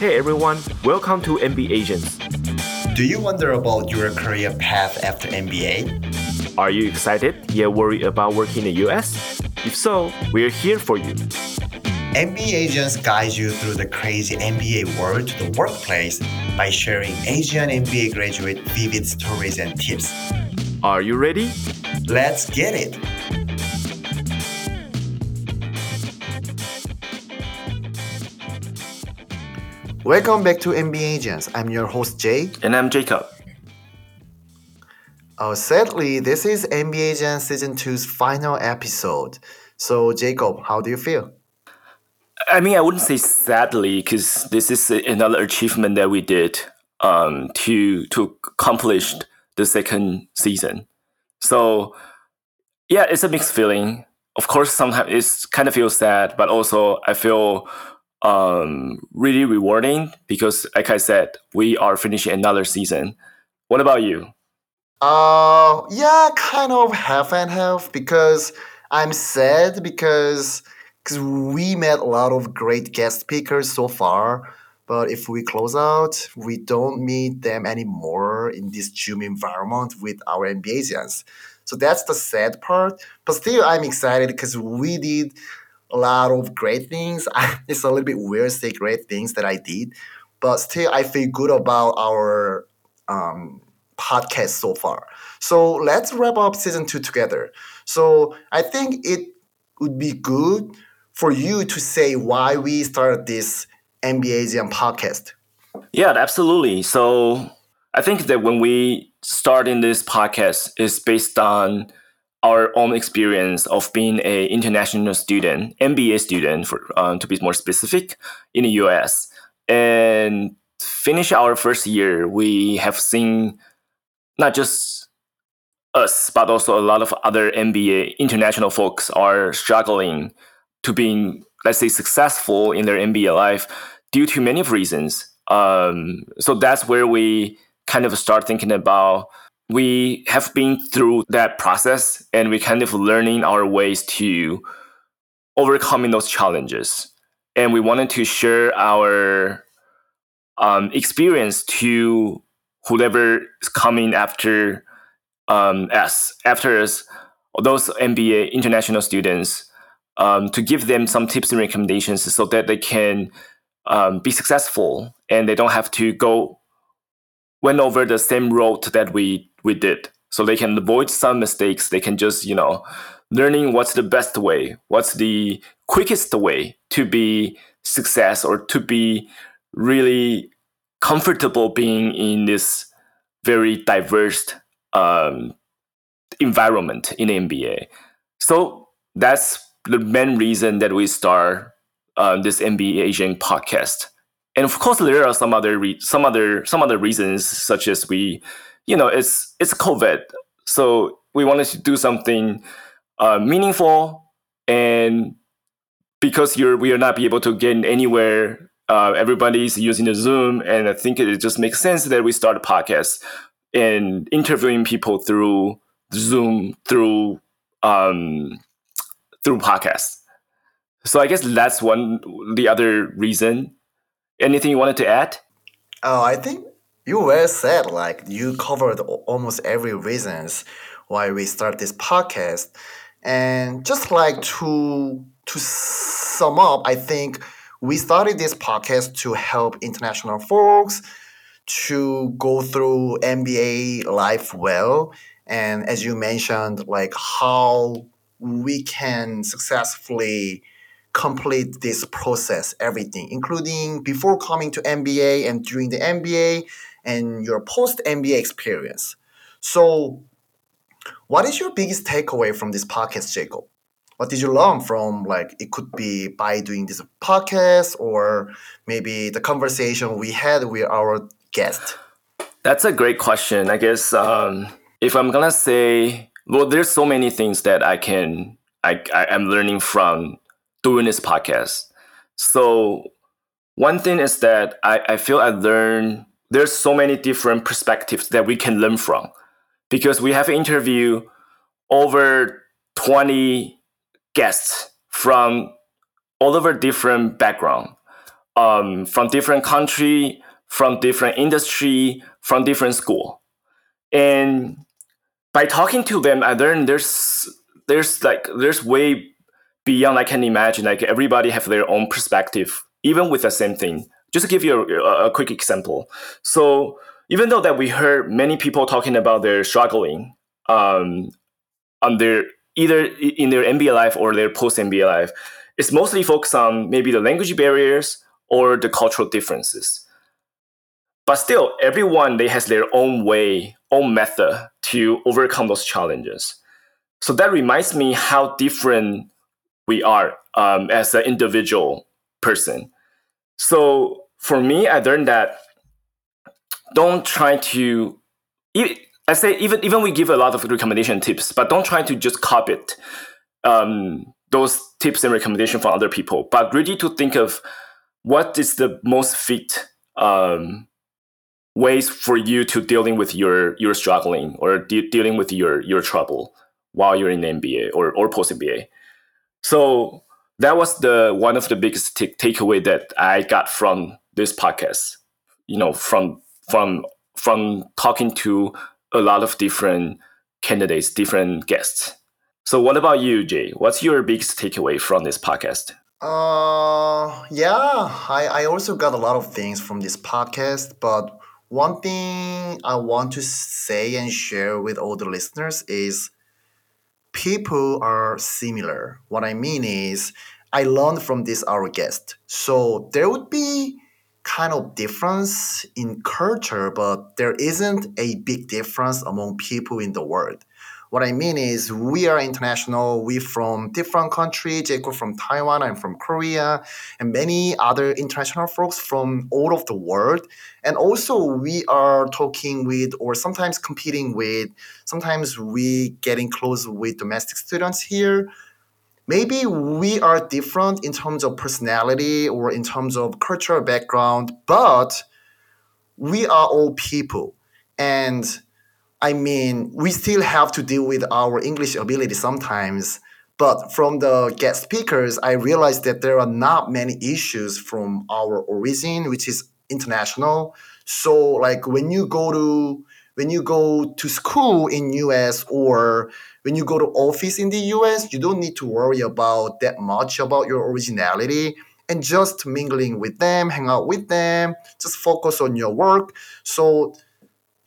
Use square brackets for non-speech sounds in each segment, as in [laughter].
Hey everyone, welcome to MBAsians. Do you wonder about your career path after MBA? Are you excited yet worried about working in the US? If so, we're here for you. MBA agents guide you through the crazy MBA world to the workplace by sharing Asian MBA graduate vivid stories and tips. Are you ready? Let's get it! Welcome back to MBAsians. I'm your host Jay. And I'm Jacob. Uh, sadly, this is MBAsians Season 2's final episode. So, Jacob, how do you feel? I mean, I wouldn't say sadly because this is another achievement that we did um, to to accomplish the second season. So, yeah, it's a mixed feeling. Of course, sometimes it's kind of feels sad, but also I feel um, really rewarding because, like I said, we are finishing another season. What about you? Uh, yeah, kind of half and half because I'm sad because because we met a lot of great guest speakers so far. But if we close out, we don't meet them anymore in this Zoom environment with our MBAsians. So that's the sad part. But still, I'm excited because we did a lot of great things. [laughs] it's a little bit weird to say great things that I did, but still I feel good about our um, podcast so far. So let's wrap up season two together. So I think it would be good for you to say why we started this MBA podcast. Yeah, absolutely. So I think that when we start in this podcast is based on our own experience of being a international student, MBA student, for um, to be more specific, in the US, and finish our first year, we have seen not just us, but also a lot of other MBA international folks are struggling to being, let's say, successful in their MBA life due to many of reasons. Um, so that's where we kind of start thinking about we have been through that process and we kind of learning our ways to overcoming those challenges. And we wanted to share our um, experience to whoever is coming after um, us after us those mba international students um, to give them some tips and recommendations so that they can um, be successful and they don't have to go went over the same road that we we did so they can avoid some mistakes they can just you know learning what's the best way what's the quickest way to be success or to be really comfortable being in this very diverse um, environment in MBA. So that's the main reason that we start um, this MBA Asian podcast. And of course, there are some other re- some other some other reasons, such as we you know, it's it's COVID, so we wanted to do something uh, meaningful, and because you're we are not be able to get anywhere, uh, everybody's using the Zoom, and I think it just makes sense that we start a podcast and interviewing people through Zoom through um, through podcasts. So I guess that's one the other reason. Anything you wanted to add? Oh, I think you well said. Like you covered almost every reasons why we start this podcast, and just like to to sum up, I think we started this podcast to help international folks to go through MBA life well, and as you mentioned, like how we can successfully complete this process, everything, including before coming to MBA and during the MBA and your post MBA experience. So, what is your biggest takeaway from this podcast, Jacob? What did you learn from like it could be by doing this podcast or maybe the conversation we had with our guest? That's a great question. I guess um, if I'm gonna say, well, there's so many things that I can I, I am learning from doing this podcast. So one thing is that I, I feel I learn there's so many different perspectives that we can learn from because we have interviewed over 20 guests from all over different background um, from different country, from different industry, from different school, and by talking to them, I learned there's there's like there's way beyond I can imagine. Like everybody have their own perspective, even with the same thing. Just to give you a, a quick example. So even though that we heard many people talking about their struggling um, on their either in their MBA life or their post MBA life, it's mostly focused on maybe the language barriers or the cultural differences. But still, everyone they has their own way, own method to overcome those challenges. So that reminds me how different we are um, as an individual person. So for me, I learned that don't try to. I say even even we give a lot of recommendation tips, but don't try to just copy it. Um, those tips and recommendation from other people, but really to think of what is the most fit um, ways for you to dealing with your your struggling or de- dealing with your your trouble while you're in MBA or or post MBA. So that was the one of the biggest t- takeaway that I got from this podcast. You know, from from from talking to a lot of different candidates, different guests. So, what about you, Jay? What's your biggest takeaway from this podcast? Uh, yeah, I, I also got a lot of things from this podcast, but one thing I want to say and share with all the listeners is people are similar. What I mean is, I learned from this our guest. So there would be kind of difference in culture, but there isn't a big difference among people in the world. What I mean is, we are international. We are from different countries. Jacob from Taiwan. I'm from Korea, and many other international folks from all of the world. And also, we are talking with, or sometimes competing with. Sometimes we getting close with domestic students here. Maybe we are different in terms of personality or in terms of cultural background, but we are all people, and I mean, we still have to deal with our English ability sometimes. But from the guest speakers, I realized that there are not many issues from our origin, which is international. So, like when you go to when you go to school in US or when you go to office in the US, you don't need to worry about that much about your originality and just mingling with them, hang out with them, just focus on your work. So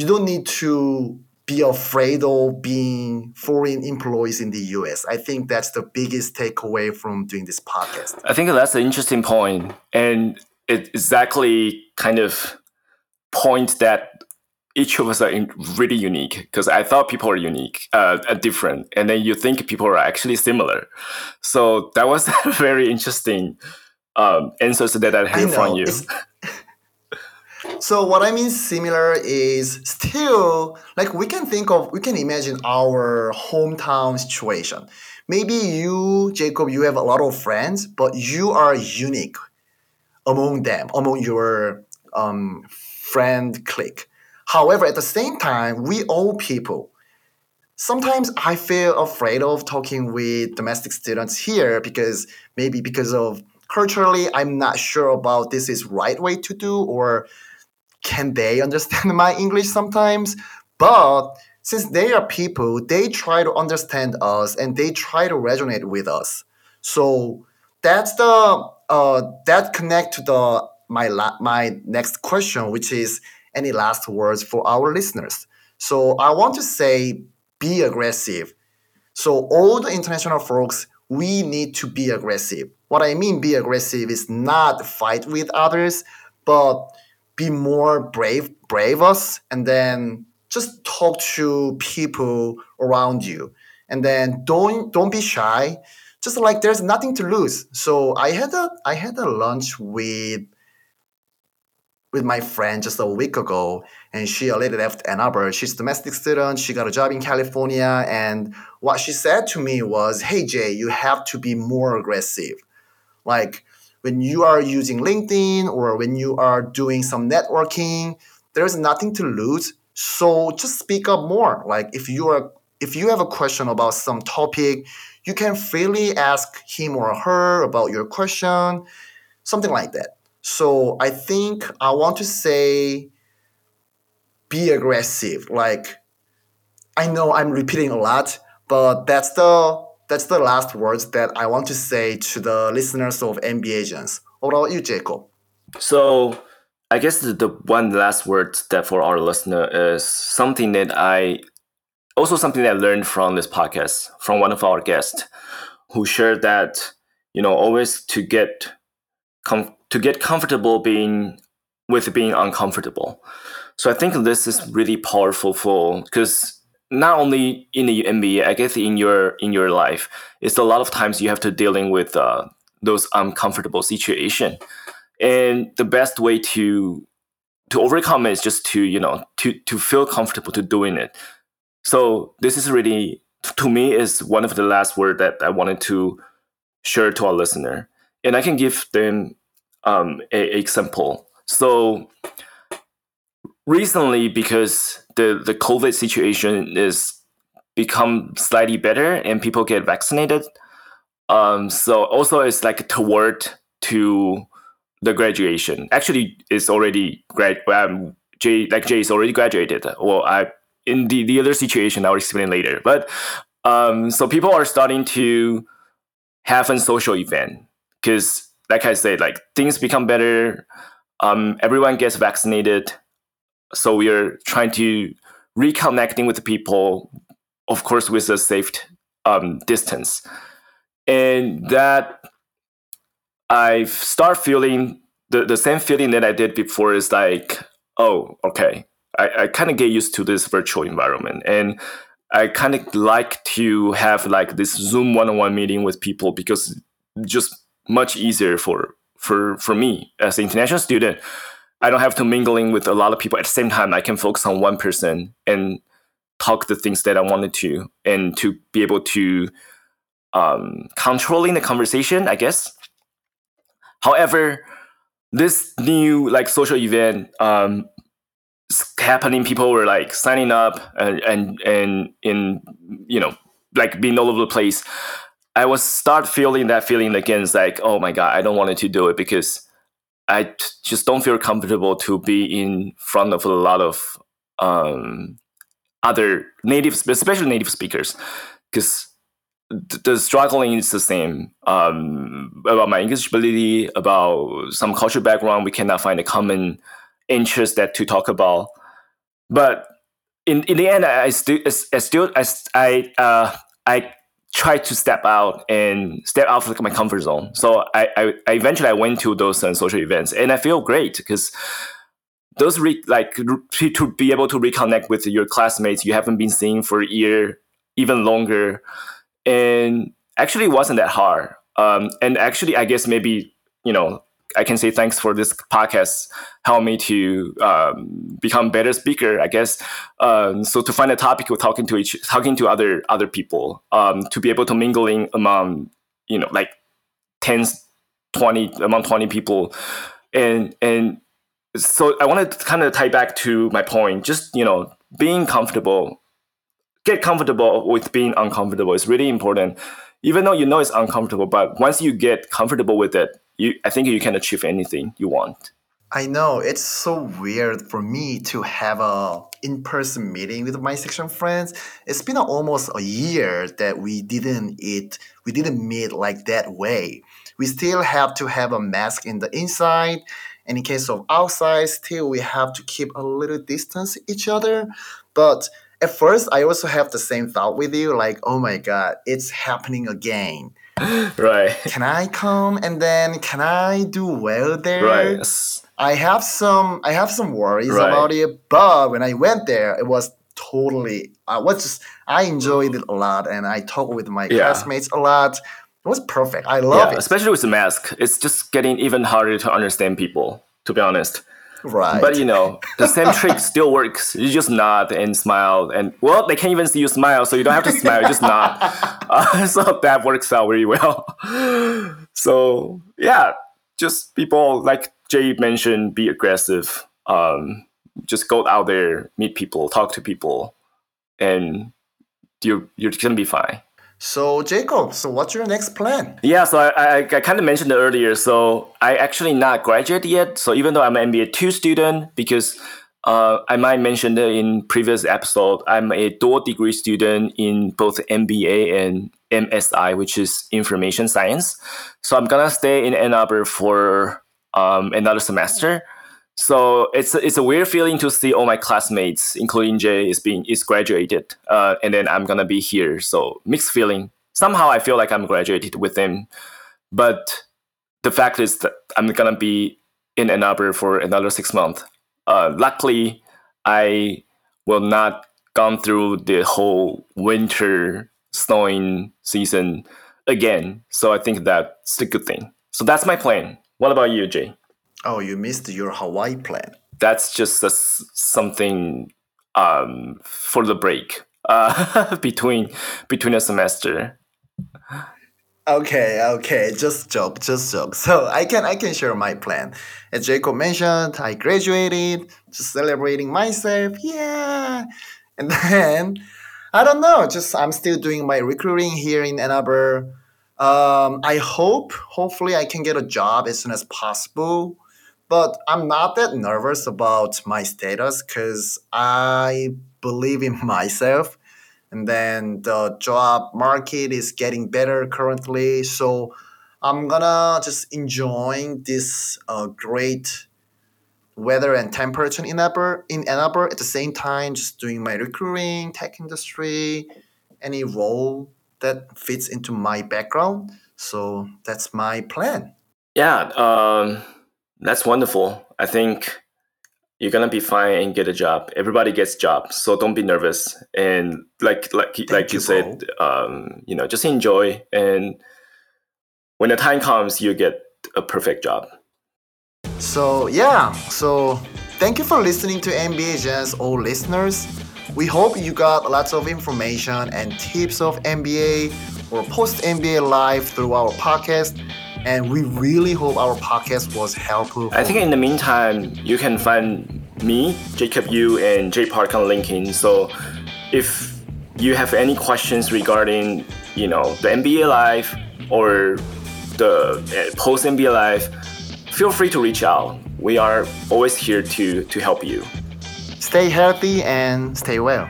you don't need to be afraid of being foreign employees in the US. I think that's the biggest takeaway from doing this podcast. I think that's an interesting point, and it exactly kind of point that each of us are really unique because I thought people are unique, uh, different, and then you think people are actually similar. So that was [laughs] a very interesting um, answers that I heard from you. So what I mean similar is still like we can think of we can imagine our hometown situation. Maybe you, Jacob, you have a lot of friends, but you are unique among them, among your um, friend clique. However, at the same time, we all people. Sometimes I feel afraid of talking with domestic students here because maybe because of culturally, I'm not sure about this is right way to do or can they understand [laughs] my English sometimes? But since they are people, they try to understand us and they try to resonate with us. So that's the uh, that connect to the my la- my next question, which is any last words for our listeners. So I want to say, be aggressive. So all the international folks, we need to be aggressive. What I mean, be aggressive is not fight with others, but be more brave, brave us, and then just talk to people around you, and then don't don't be shy. Just like there's nothing to lose. So I had a I had a lunch with with my friend just a week ago, and she already left Ann Arbor. She's a domestic student. She got a job in California, and what she said to me was, "Hey Jay, you have to be more aggressive. Like when you are using LinkedIn or when you are doing some networking, there's nothing to lose. So just speak up more. Like if you are if you have a question about some topic, you can freely ask him or her about your question, something like that. So I think I want to say be aggressive. Like I know I'm repeating a lot, but that's the that's the last words that I want to say to the listeners of MBAsians. What about you, Jacob? So I guess the, the one last word that for our listener is something that I also something that I learned from this podcast from one of our guests who shared that you know always to get com- to get comfortable being with being uncomfortable. So I think this is really powerful for because not only in the MBA, I guess in your in your life, it's a lot of times you have to dealing with uh, those uncomfortable situation, and the best way to to overcome it is just to you know to to feel comfortable to doing it. So this is really to me is one of the last word that I wanted to share to our listener, and I can give them um, a, a example. So recently, because the the COVID situation is become slightly better and people get vaccinated, um, so also it's like toward to the graduation. Actually, it's already grad. Um, Jay, like Jay, is already graduated. Well, I in the the other situation I'll explain later. But um, so people are starting to have a social event because like I said, like things become better. Um, everyone gets vaccinated, so we are trying to reconnecting with people, of course, with a safe um, distance, and that I start feeling the, the same feeling that I did before is like, oh, okay, I, I kind of get used to this virtual environment, and I kind of like to have like this Zoom one-on-one meeting with people because just much easier for for for me as an international student. I don't have to mingling with a lot of people at the same time. I can focus on one person and talk the things that I wanted to, and to be able to um, controlling the conversation. I guess. However, this new like social event um, happening, people were like signing up and and and in you know like being all over the place. I was start feeling that feeling again. It's like, oh my god, I don't want to do it because I t- just don't feel comfortable to be in front of a lot of um, other native, especially native speakers, because the struggling is the same um, about my English ability, about some cultural background. We cannot find a common interest that to talk about. But in, in the end, I still, I still, I, I, uh, I tried to step out and step out of my comfort zone. So I, I, I eventually I went to those uh, social events, and I feel great because those re- like re- to be able to reconnect with your classmates you haven't been seeing for a year, even longer, and actually it wasn't that hard. Um, and actually, I guess maybe you know I can say thanks for this podcast help me to um, become better speaker. I guess um, so to find a topic with talking to each talking to other other people um, to be able to mingling among you know like tens, twenty among twenty people, and and so I want to kind of tie back to my point. Just you know being comfortable, get comfortable with being uncomfortable is really important. Even though you know it's uncomfortable, but once you get comfortable with it, you I think you can achieve anything you want. I know it's so weird for me to have a in-person meeting with my section friends. It's been almost a year that we didn't eat, we didn't meet like that way. We still have to have a mask in the inside, and in case of outside, still we have to keep a little distance each other. But at first, I also have the same thought with you, like, oh my god, it's happening again [laughs] right. Can I come and then can I do well there? Right. I have some I have some worries Right. about it, but when I went there, it was totally I was just I enjoyed it a lot and I talked with my Yeah. classmates a lot. It was perfect. I love Yeah, it. especially with the mask, it's just getting even harder to understand people. To be honest, Right. but you know, the same trick still works. You just nod and smile, and well, they can't even see you smile, so you don't have to smile. You just nod. [laughs] Uh, so that works out very well. [laughs] So yeah, just people like Jay mentioned, be aggressive. Um, just go out there, meet people, talk to people, and you're you're gonna be fine. So Jacob, so what's your next plan? Yeah, so I, I, I kind of mentioned earlier. So I actually not graduate yet. So even though I'm an MBA two student, because uh, I might mention it in previous episode, I'm a dual degree student in both MBA and MSI, which is information science. So I'm gonna stay in Ann Arbor for um, another semester. So it's it's a weird feeling to see all my classmates, including Jay, is being is graduated, uh, and then I'm gonna be here. So mixed feeling. Somehow I feel like I'm graduated with them, but the fact is that I'm gonna be in Ann Arbor for another six months. Uh, luckily, I will not gone through the whole winter snowing season again. So I think that's a good thing. So that's my plan. What about you, Jay? Oh, you missed your Hawaii plan. That's just a, something um, for the break uh, [laughs] between between a semester. Okay, okay, just joke, just joke. So I can I can share my plan. As Jacob mentioned, I graduated, just celebrating myself, yeah. And [laughs] then I don't know, just I'm still doing my recruiting here in Ann Arbor. Um, I hope, hopefully, I can get a job as soon as possible. But I'm not that nervous about my status because I believe in [laughs] myself. And then the job market is getting better currently. So I'm gonna just enjoying this uh, great weather and temperature in Arbor, in Ann at the same time, just doing my recruiting, tech industry, any role that fits into my background. So that's my plan. Yeah, um, that's wonderful. I think you're gonna be fine and get a job. Everybody gets jobs, so don't be nervous. And like like Thank like you, you said, um, you know, just enjoy. And when the time comes, you get a perfect job. So yeah, so thank you for listening to MBAsians all listeners. We hope you got lots of information and tips of MBA or post MBA life through our podcast. And we really hope our podcast was helpful. I think in the meantime, you can find me, Jacob Yu, and Jay Park on LinkedIn. So if you have any questions regarding, you know, the MBA life or the uh, post MBA life, feel free to reach out. We are always here to, to help you. Stay healthy and stay well.